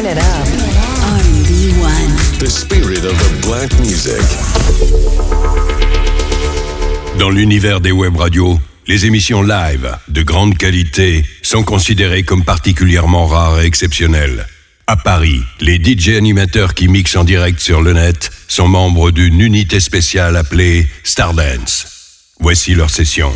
Turn it up. R&B One. The spirit of the black music. Dans l'univers des web radios, les émissions live de grande qualité sont considérées comme particulièrement rares et exceptionnelles. À Paris, les DJ animateurs qui mixent en direct sur le net sont membres d'une unité spéciale appelée Stardance. Voici leur session.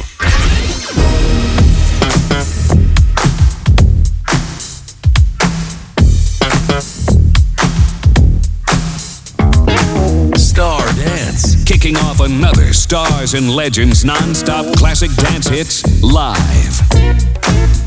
Another Stars and Legends non-stop classic dance hits live.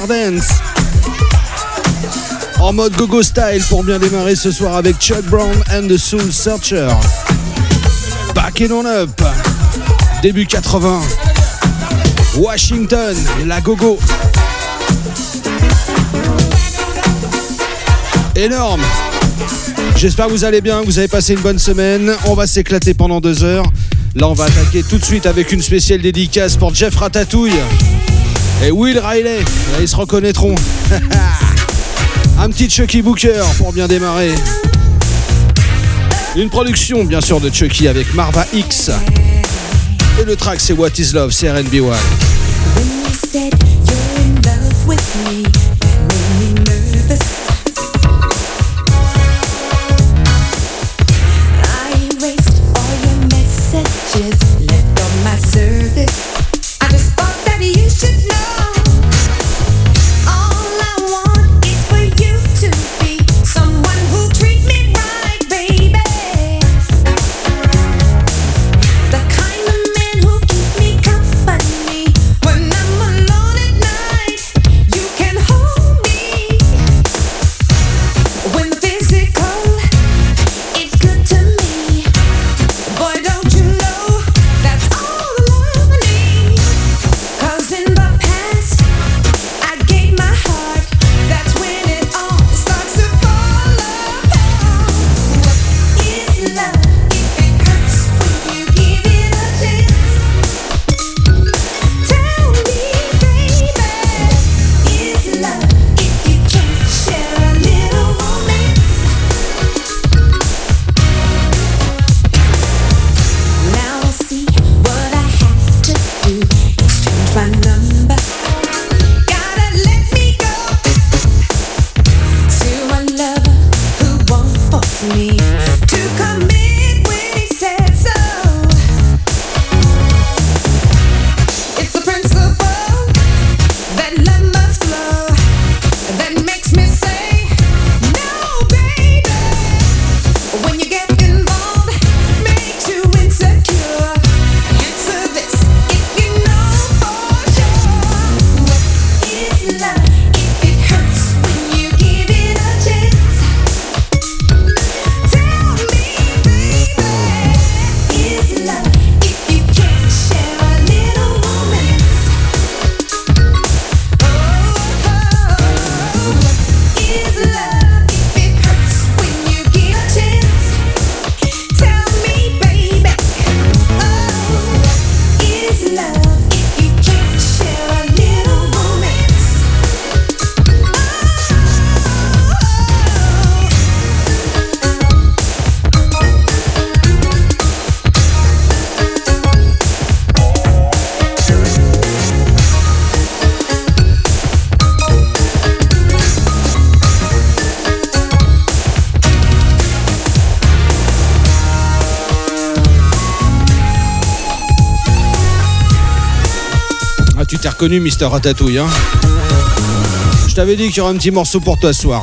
Stardance. En mode gogo style pour bien démarrer ce soir avec Chuck Brown and the Soul Searcher. Back it on up. Début 80. Washington, la gogo. Énorme. J'espère que vous allez bien, que vous avez passé une bonne semaine. On va s'éclater pendant deux heures. Là, on va attaquer tout de suite avec une spéciale dédicace pour Jeff Ratatouille et Will Riley. Là, ils se reconnaîtront. Un petit Chucky Booker pour bien démarrer. Une production, bien sûr, de Chucky avec Marva X. Et le track, c'est What is Love, c'est RB1. When reconnu, Mister Ratatouille, hein Je t'avais dit qu'il y aurait un petit morceau pour toi ce soir.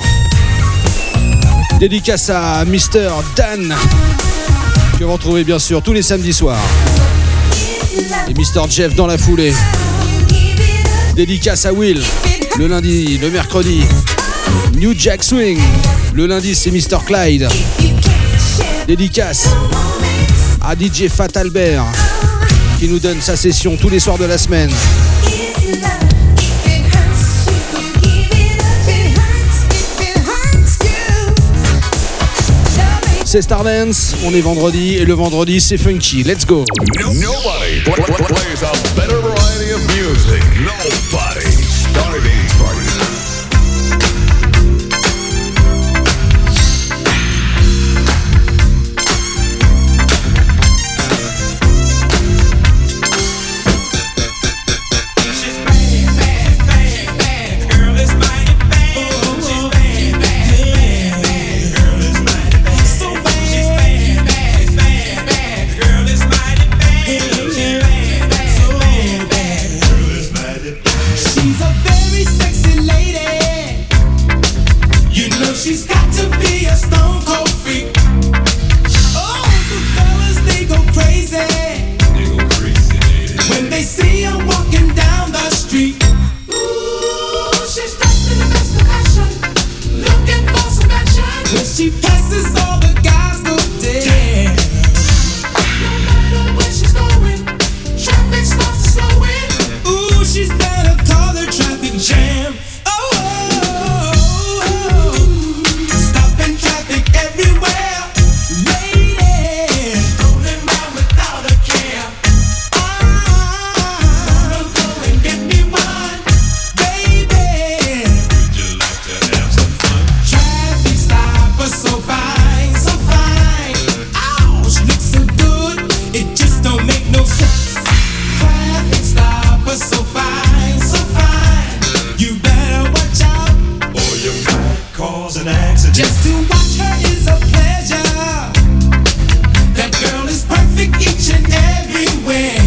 Dédicace à Mister Dan, que vous retrouvez bien sûr tous les samedis soirs. Et Mister Jeff dans la foulée. Dédicace à Will, le lundi, le mercredi. New Jack Swing, le lundi c'est Mister Clyde. Dédicace à DJ Fat Albert, qui nous donne sa session tous les soirs de la semaine. C'est Stardance, on est vendredi et le vendredi c'est funky. Let's go. Nobody pl- pl- plays a better variety of music. Nobody. Stardance That girl is perfect each and everywhere.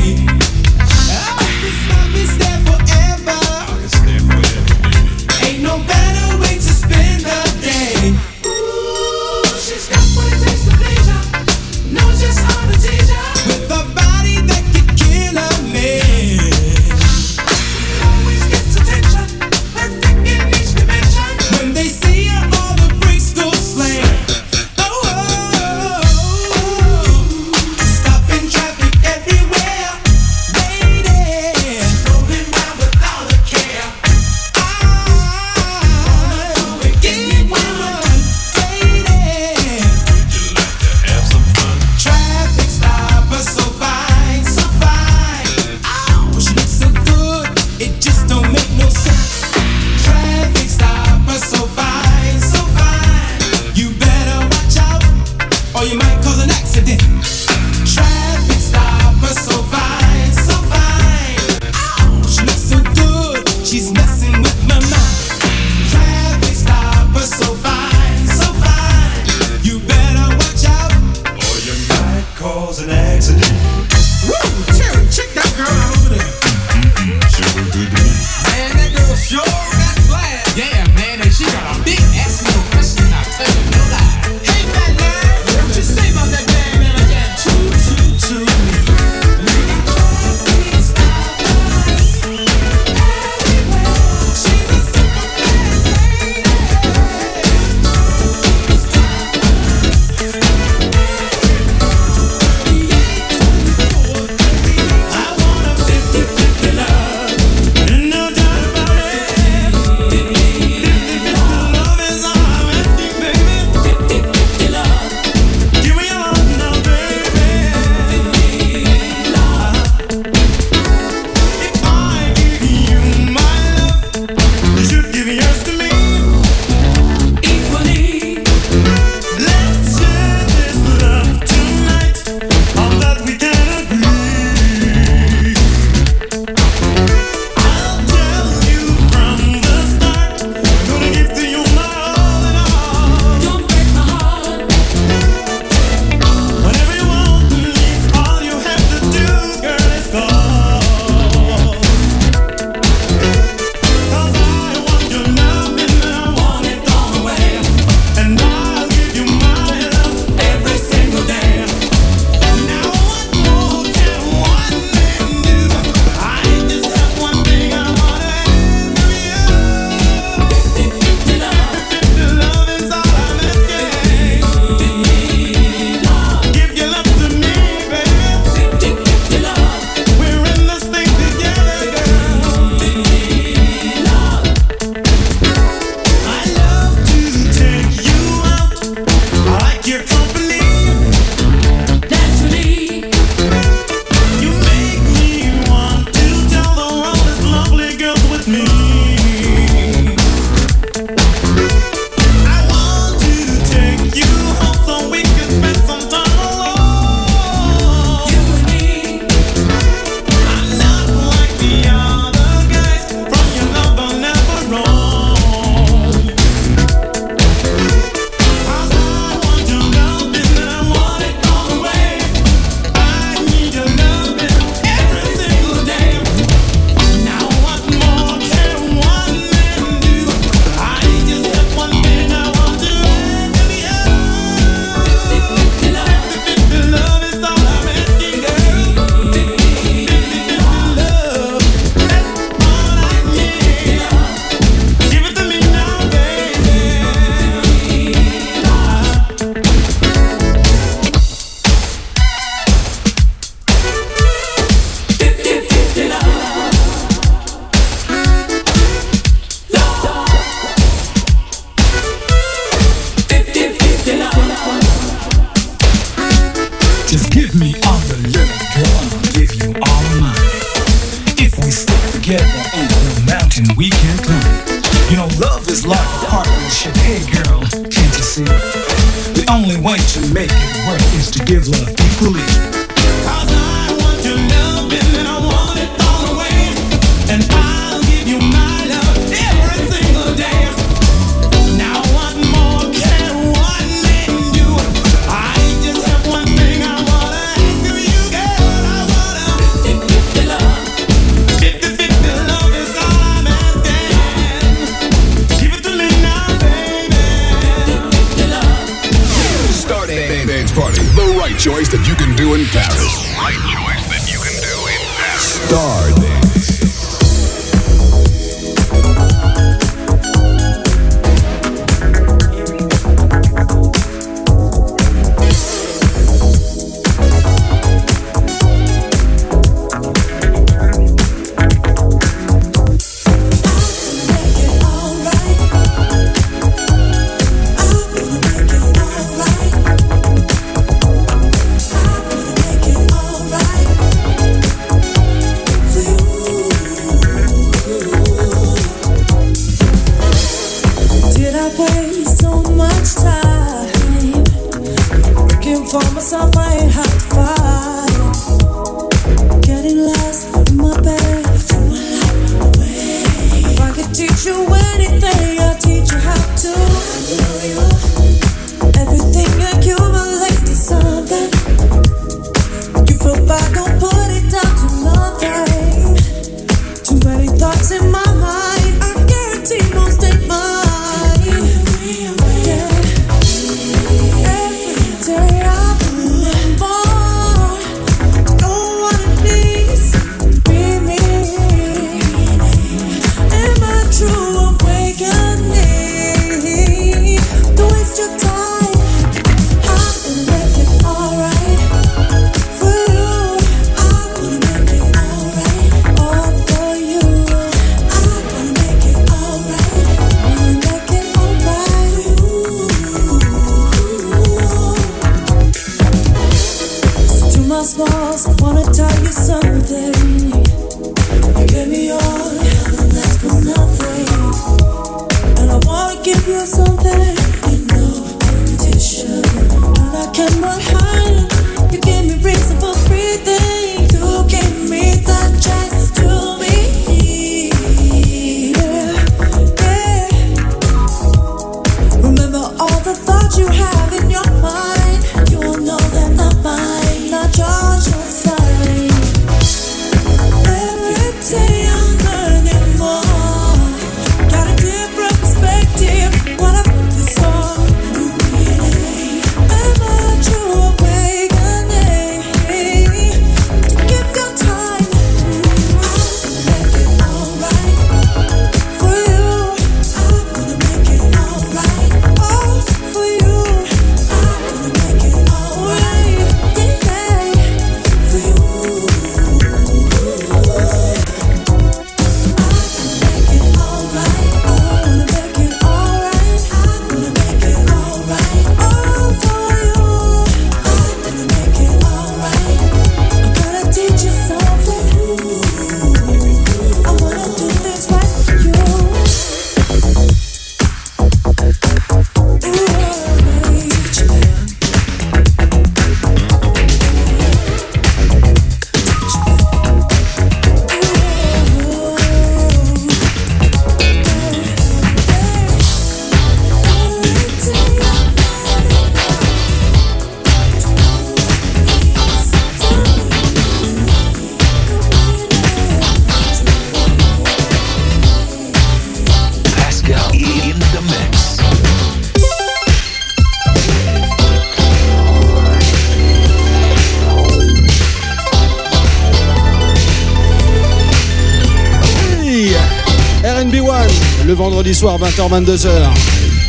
soir 20h-22h.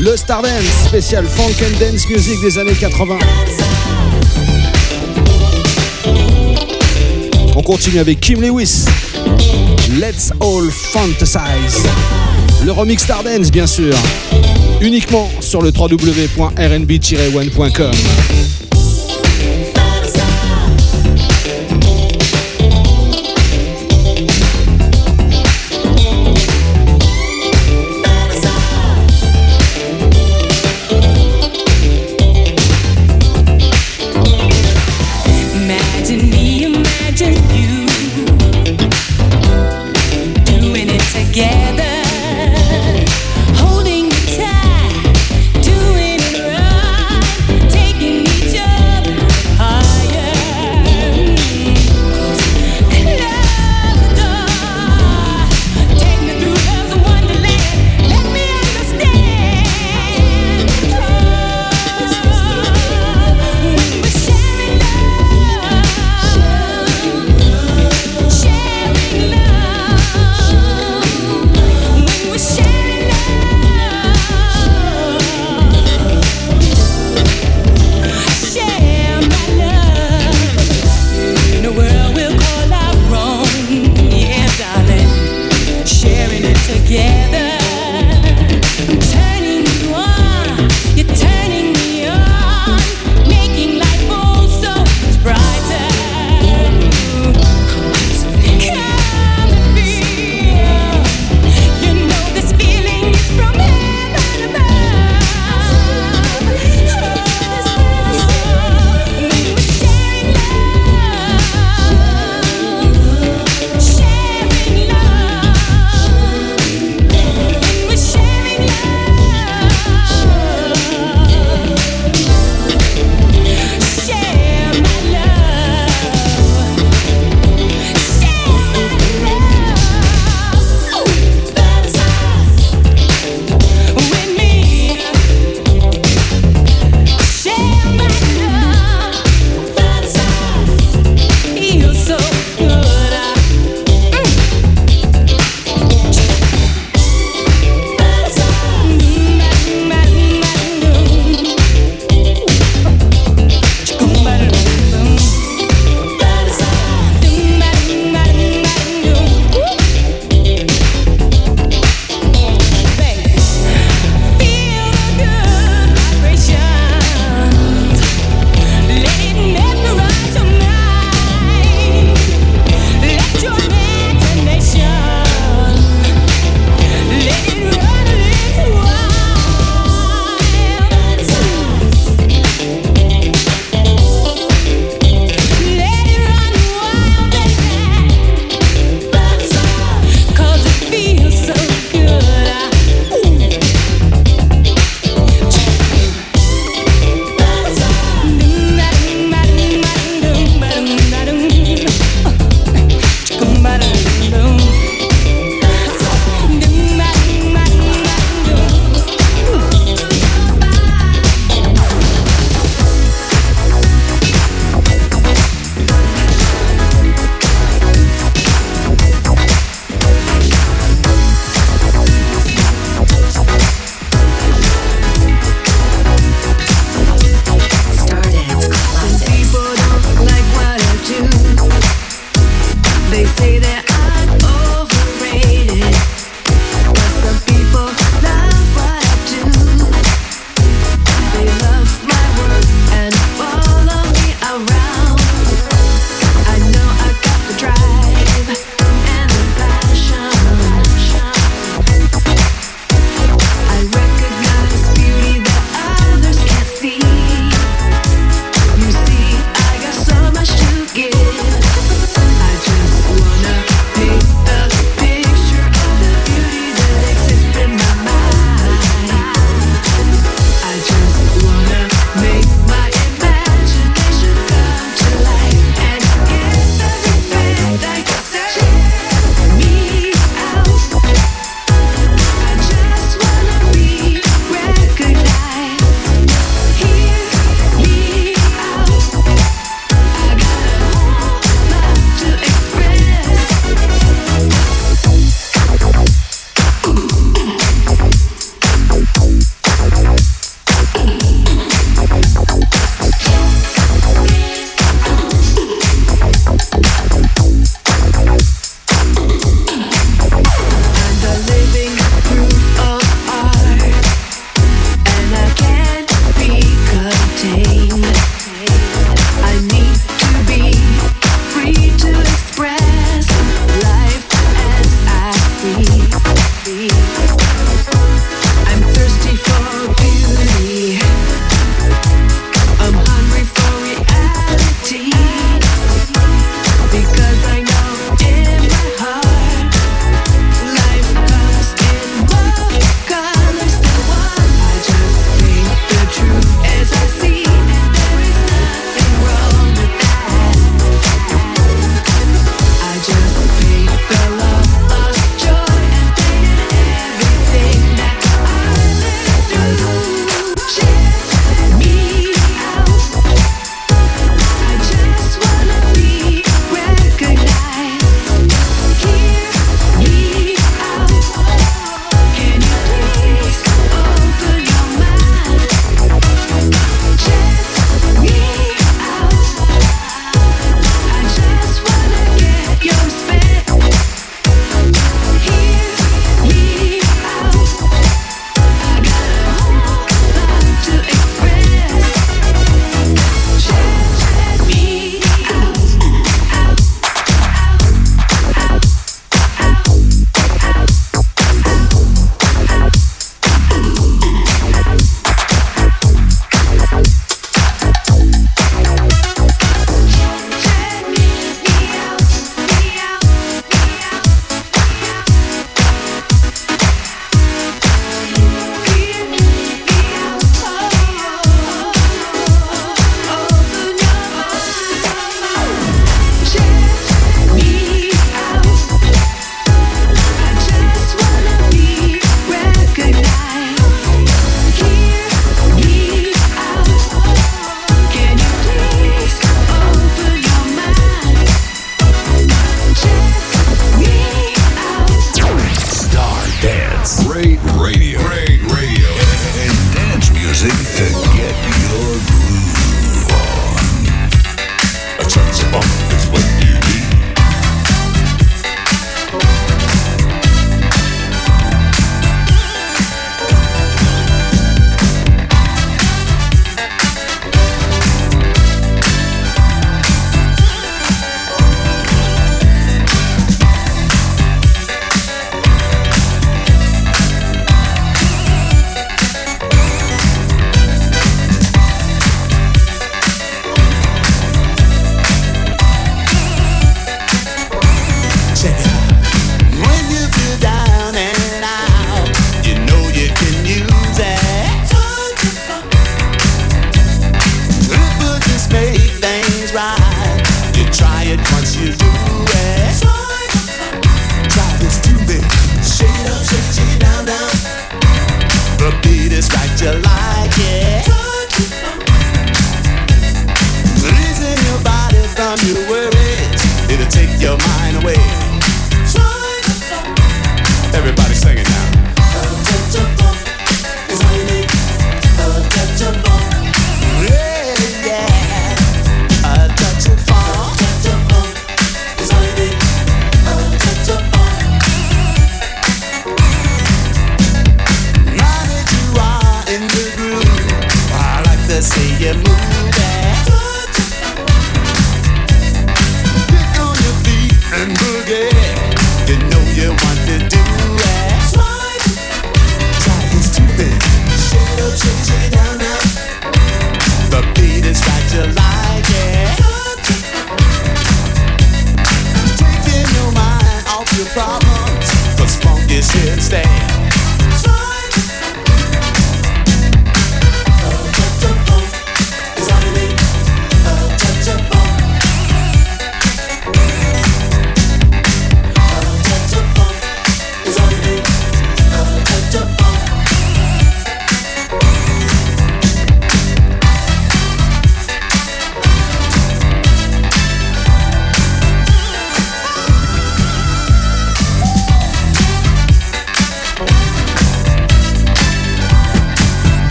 Le Stardance spécial funk and dance music des années 80. On continue avec Kim Lewis. Let's All Fantasize. Le remix Stardance bien sûr. Uniquement sur le www.rnb-one.com.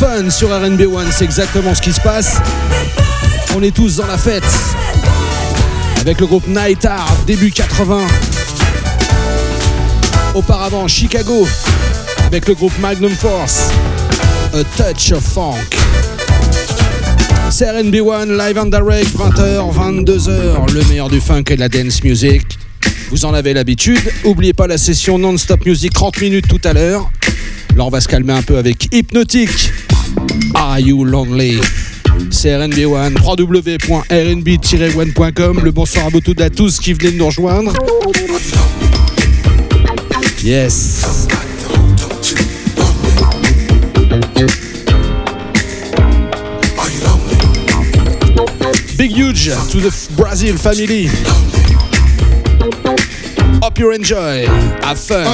fun sur RNB One, c'est exactement ce qui se passe. On est tous dans la fête. Avec le groupe Night Art, début 80. Auparavant, Chicago, avec le groupe Magnum Force. A Touch of Funk. C'est RNB One, live and direct, 20h, 22h, le meilleur du funk et de la dance music. Vous en avez l'habitude. Oubliez pas la session non-stop music 30 minutes tout à l'heure. Là, on va se calmer un peu avec Hypnotic. Are You Lonely? C'est RNB One, www.rnb-one.com. Le bonsoir à vous toutes à tous qui venez de nous rejoindre. Yes. Big huge to the Brazil family. Hope you enjoy. Have fun.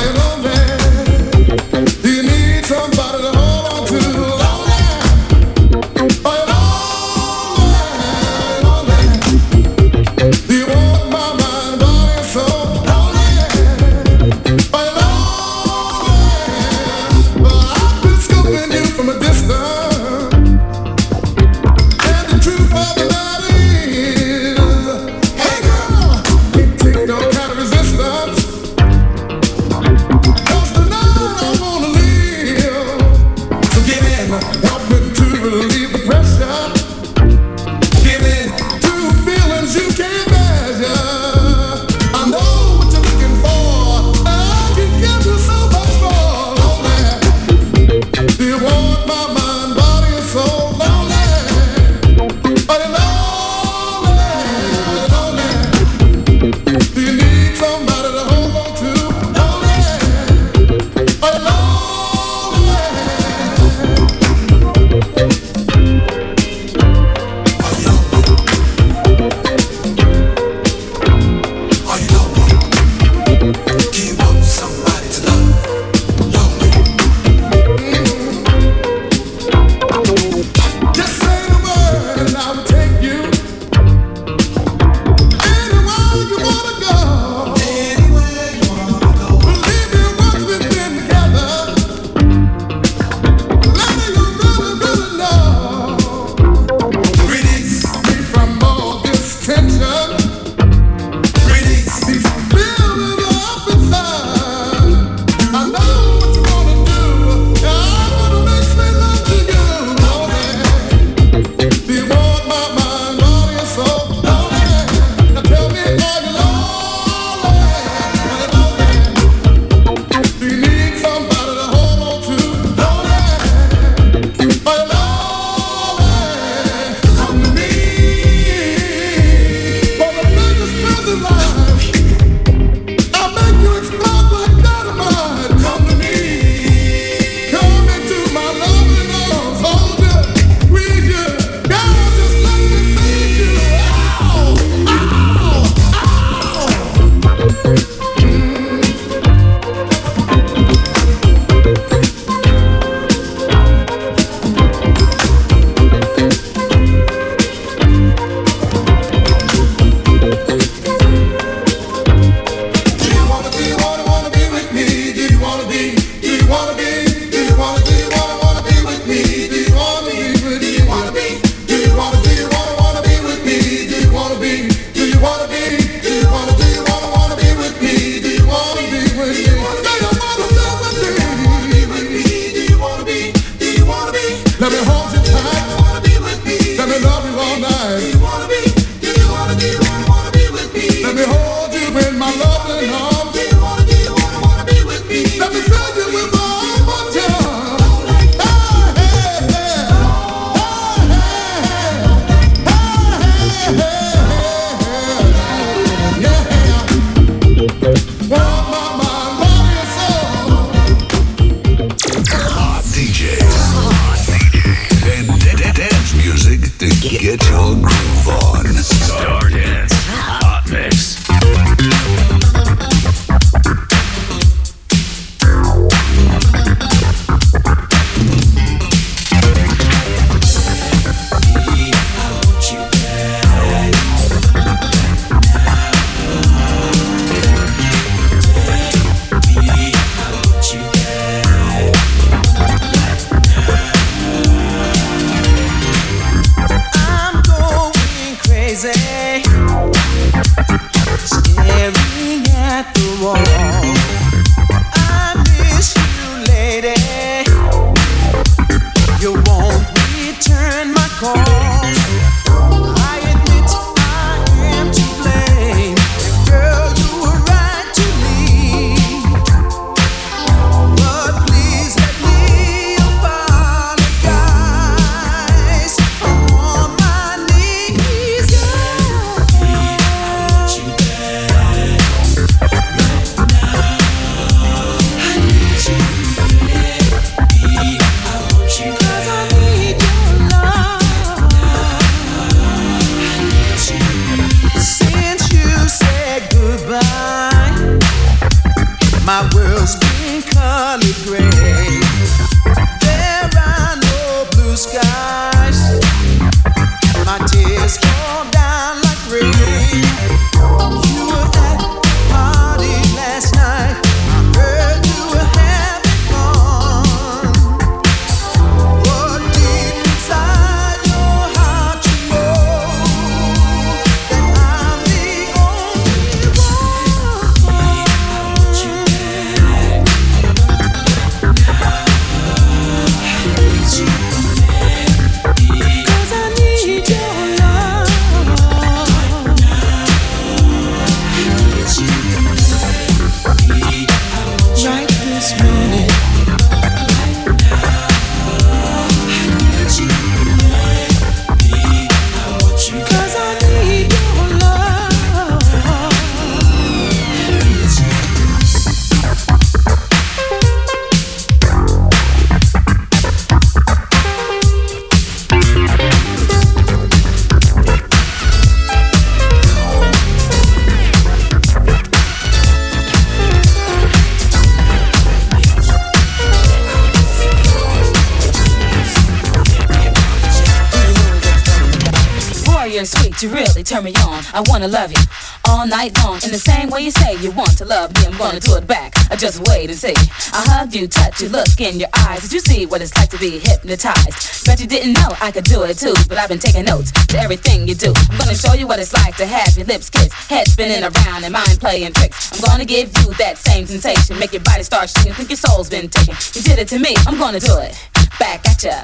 Turn me on. I wanna love you all night long. In the same way you say you want to love me, I'm gonna do it back. I just wait and see. I hug you, touch you, look in your eyes. Did you see what it's like to be hypnotized? Bet you didn't know I could do it too, but I've been taking notes to everything you do. I'm gonna show you what it's like to have your lips kissed, head spinning around and mind playing tricks. I'm gonna give you that same sensation, make your body start shaking, think your soul's been taken. You did it to me, I'm gonna do it back at ya.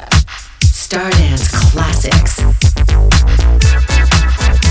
Stardance Classics.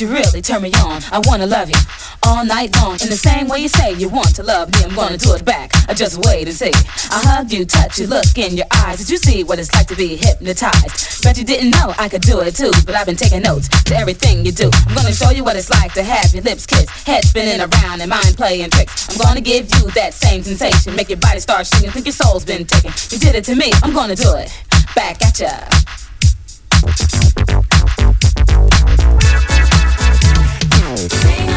you're you really turn me on. I wanna love you all night long. In the same way you say you want to love me, I'm gonna do it back. I just wait and see. I hug you, touch you, look in your eyes. Did you see what it's like to be hypnotized? Bet you didn't know I could do it too, but I've been taking notes to everything you do. I'm gonna show you what it's like to have your lips kissed, head spinning around and mind playing tricks. I'm gonna give you that same sensation, make your body start shaking, think your soul's been taken. You did it to me, I'm gonna do it back at ya. Sing.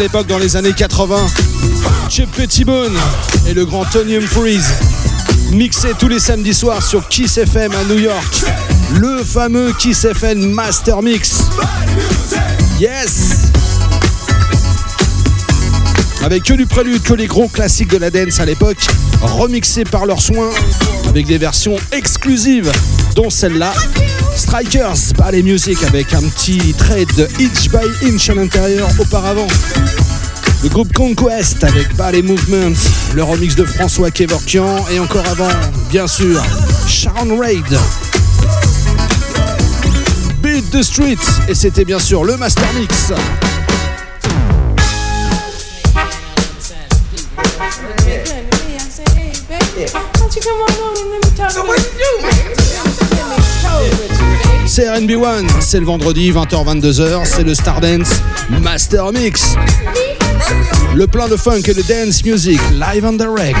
époque dans les années 80. Chez Pettibone et le grand Tonium Freeze, mixé tous les samedis soirs sur Kiss FM à New York. Le fameux Kiss FM Master Mix. Yes! avec que du prélude, que les gros classiques de la dance à l'époque, remixés par leurs soins, avec des versions exclusives, dont celle-là, Strikers Ballet Music avec un petit trade inch by inch à l'intérieur auparavant. Le groupe Conquest avec Ballet Movement, le remix de François Kevorkian et encore avant, bien sûr, Sharon Raid. Beat the Street et c'était bien sûr le Master Mix. C'est RB1, c'est le vendredi 20h-22h, c'est le Stardance Master Mix. Le plein de funk et de dance music, live and direct.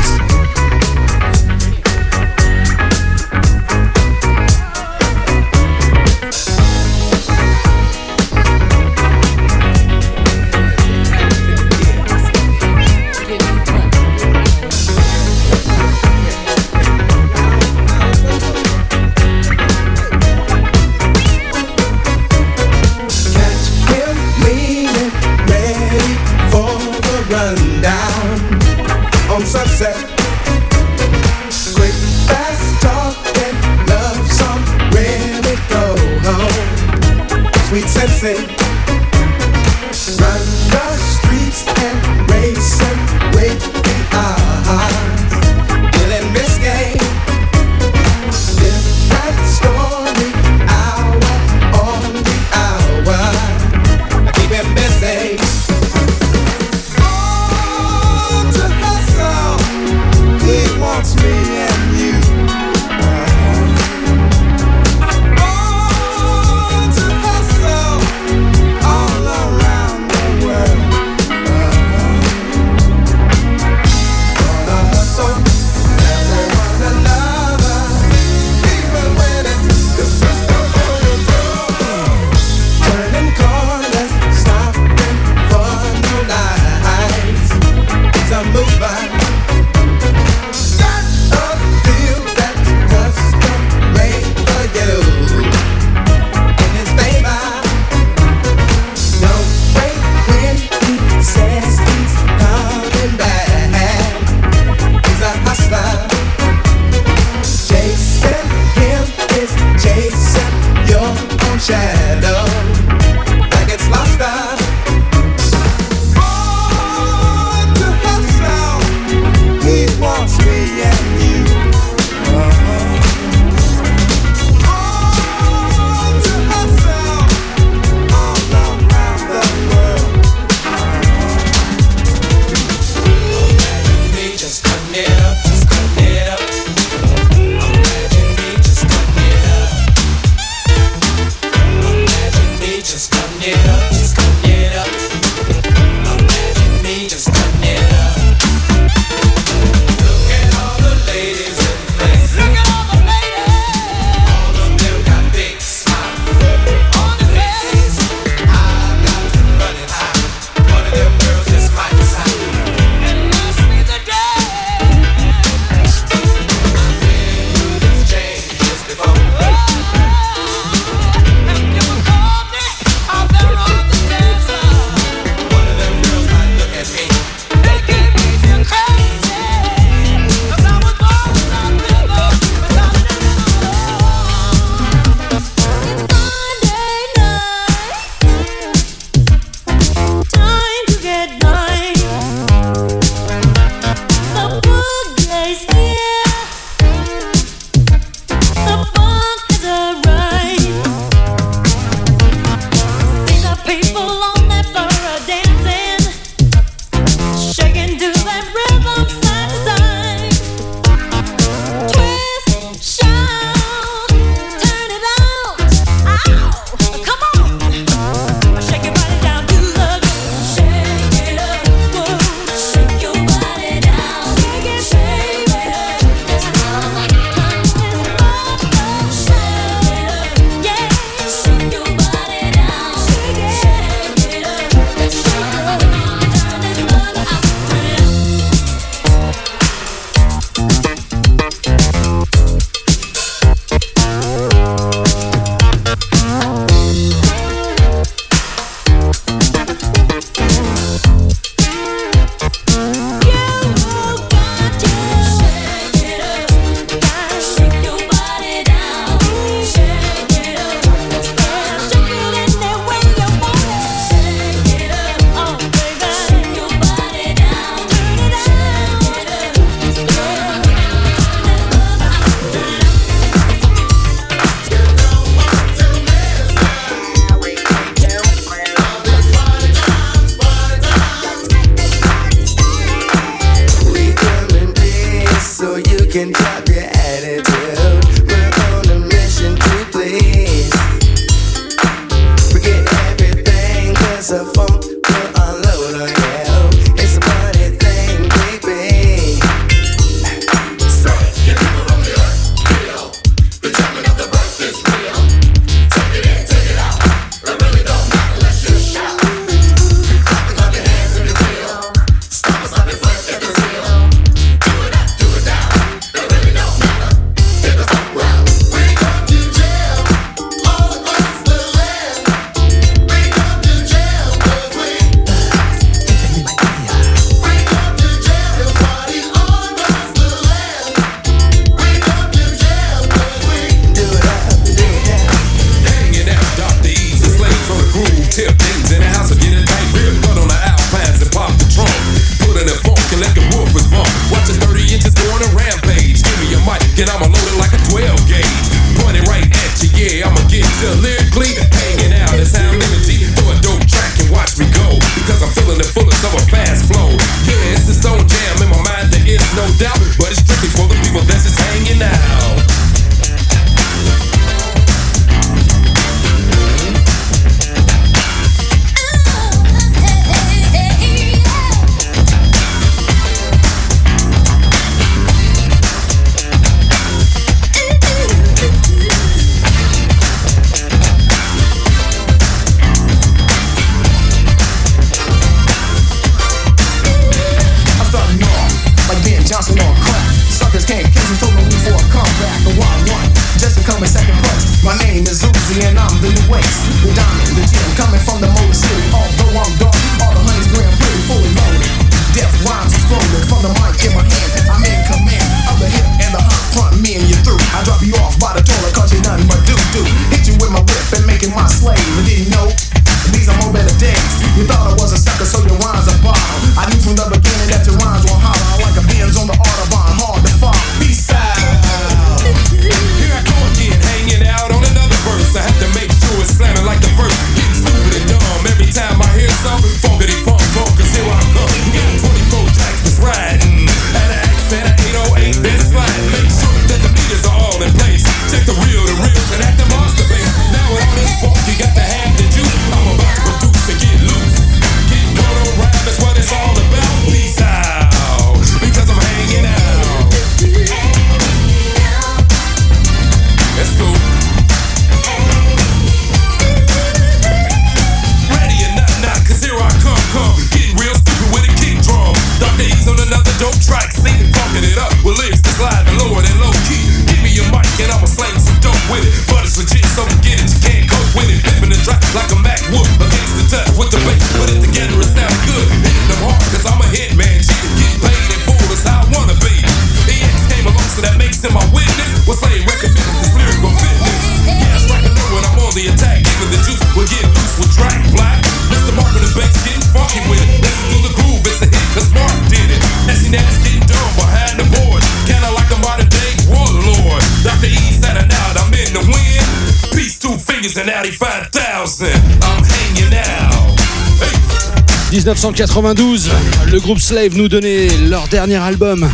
1992, le groupe Slave nous donnait leur dernier album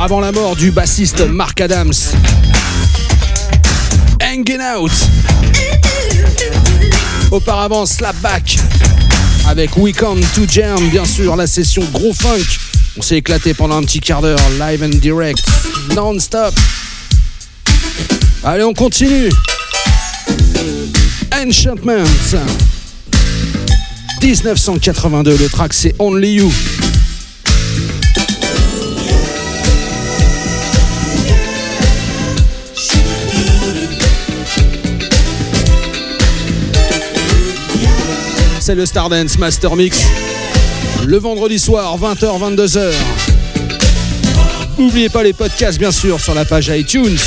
avant la mort du bassiste Mark Adams. Hanging Out. Auparavant, Slapback avec Weekend to Jam, bien sûr, la session Gros Funk. On s'est éclaté pendant un petit quart d'heure, live and direct, non-stop. Allez, on continue. Enchantment. 1982, le track c'est Only You. C'est le Stardance Master Mix. Le vendredi soir, 20h, 22h. N'oubliez pas les podcasts, bien sûr, sur la page iTunes.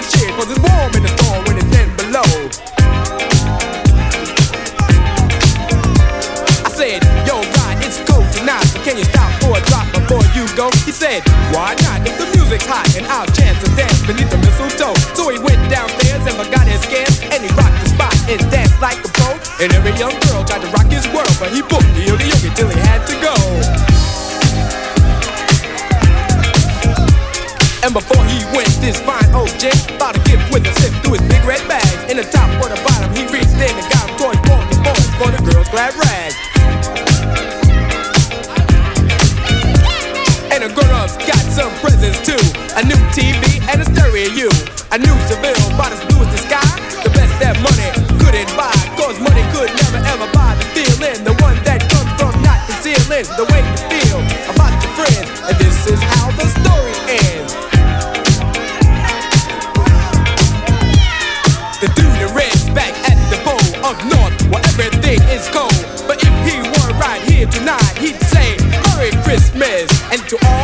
A cheer, cause it's warm in the storm when it's 10 below. I said, yo, Rod, it's cold tonight, but can you stop for a drop before you go? He said, why not? If the music's hot and I'll chance to dance beneath the mistletoe. So he went downstairs and forgot his scans, and he rocked the spot and danced like a pro. And every young girl tried to rock his world, but he booked the yogi yogi till he had to go. And before he this fine old gent bought a gift with a sip through his big red bag. In the top or the bottom, he reached in and got him toys for the boys for the girls' glad rags. And the grown-ups got some presents too. A new TV and a stereo. A new Seville, about as blue as the sky. The best that money couldn't buy. Cause money could never ever buy the feeling. The one that comes from not concealing the way Christmas. And to all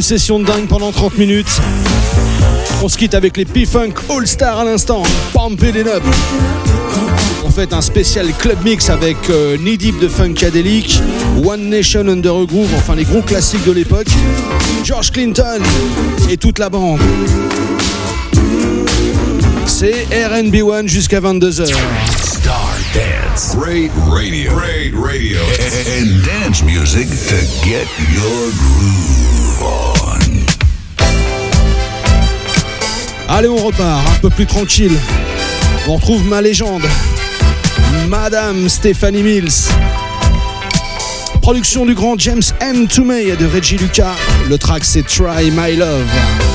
une session de dingue pendant 30 minutes. On se quitte avec les P-Funk All-Star à l'instant. Pump it up. On fait un spécial club mix avec euh, Knee Deep de One Nation Under a Groove, enfin les gros classiques de l'époque, George Clinton et toute la bande. C'est RB1 jusqu'à 22h. Star Dance. Great radio. Great radio. And dance music to get your groove. Allez, on repart, un peu plus tranquille. On retrouve ma légende, Madame Stephanie Mills. Production du grand James M. Toomey et de Reggie Lucas. Le track c'est Try My Love.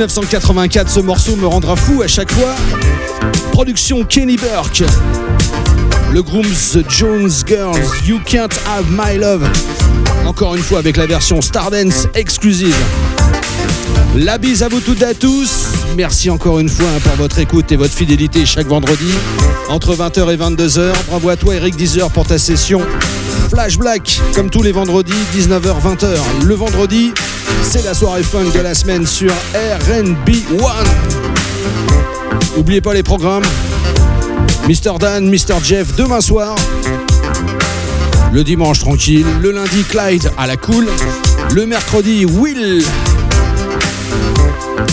1984, ce morceau me rendra fou à chaque fois. Production Kenny Burke. Le Grooms Jones Girls, You Can't Have My Love. Encore une fois avec la version Stardance exclusive. La bise à vous toutes et à tous. Merci encore une fois pour votre écoute et votre fidélité chaque vendredi entre 20h et 22h. Bravo à toi Eric Deezer pour ta session Flash Black comme tous les vendredis 19h-20h. Le vendredi, c'est la soirée fun de la semaine sur RNB One. N'oubliez pas les programmes. Mr Dan, Mr Jeff demain soir. Le dimanche tranquille, le lundi Clyde à la cool, le mercredi Will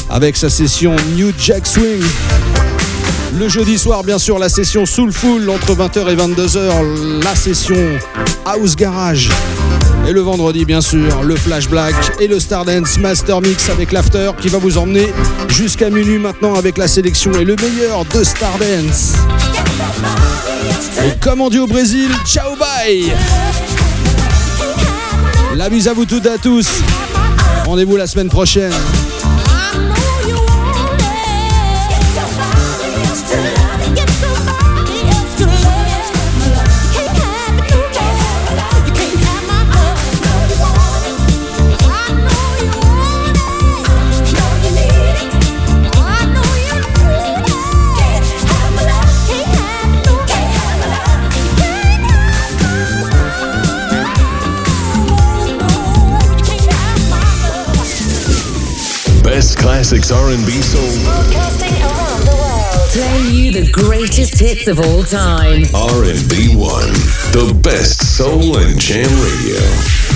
avec sa session New Jack Swing. Le jeudi soir, bien sûr, la session Soulful entre 20h et 22h, la session House Garage. Et le vendredi, bien sûr, le Flash Black et le Stardance Master Mix avec l'after qui va vous emmener jusqu'à minuit maintenant avec la sélection et le meilleur de Stardance. Et comme on dit au Brésil, ciao bye La bise à vous toutes et à tous. Rendez-vous la semaine prochaine. Best classics R&B soul. Broadcasting around the world. Playing you the greatest hits of all time. R&B One, the best soul and jam radio.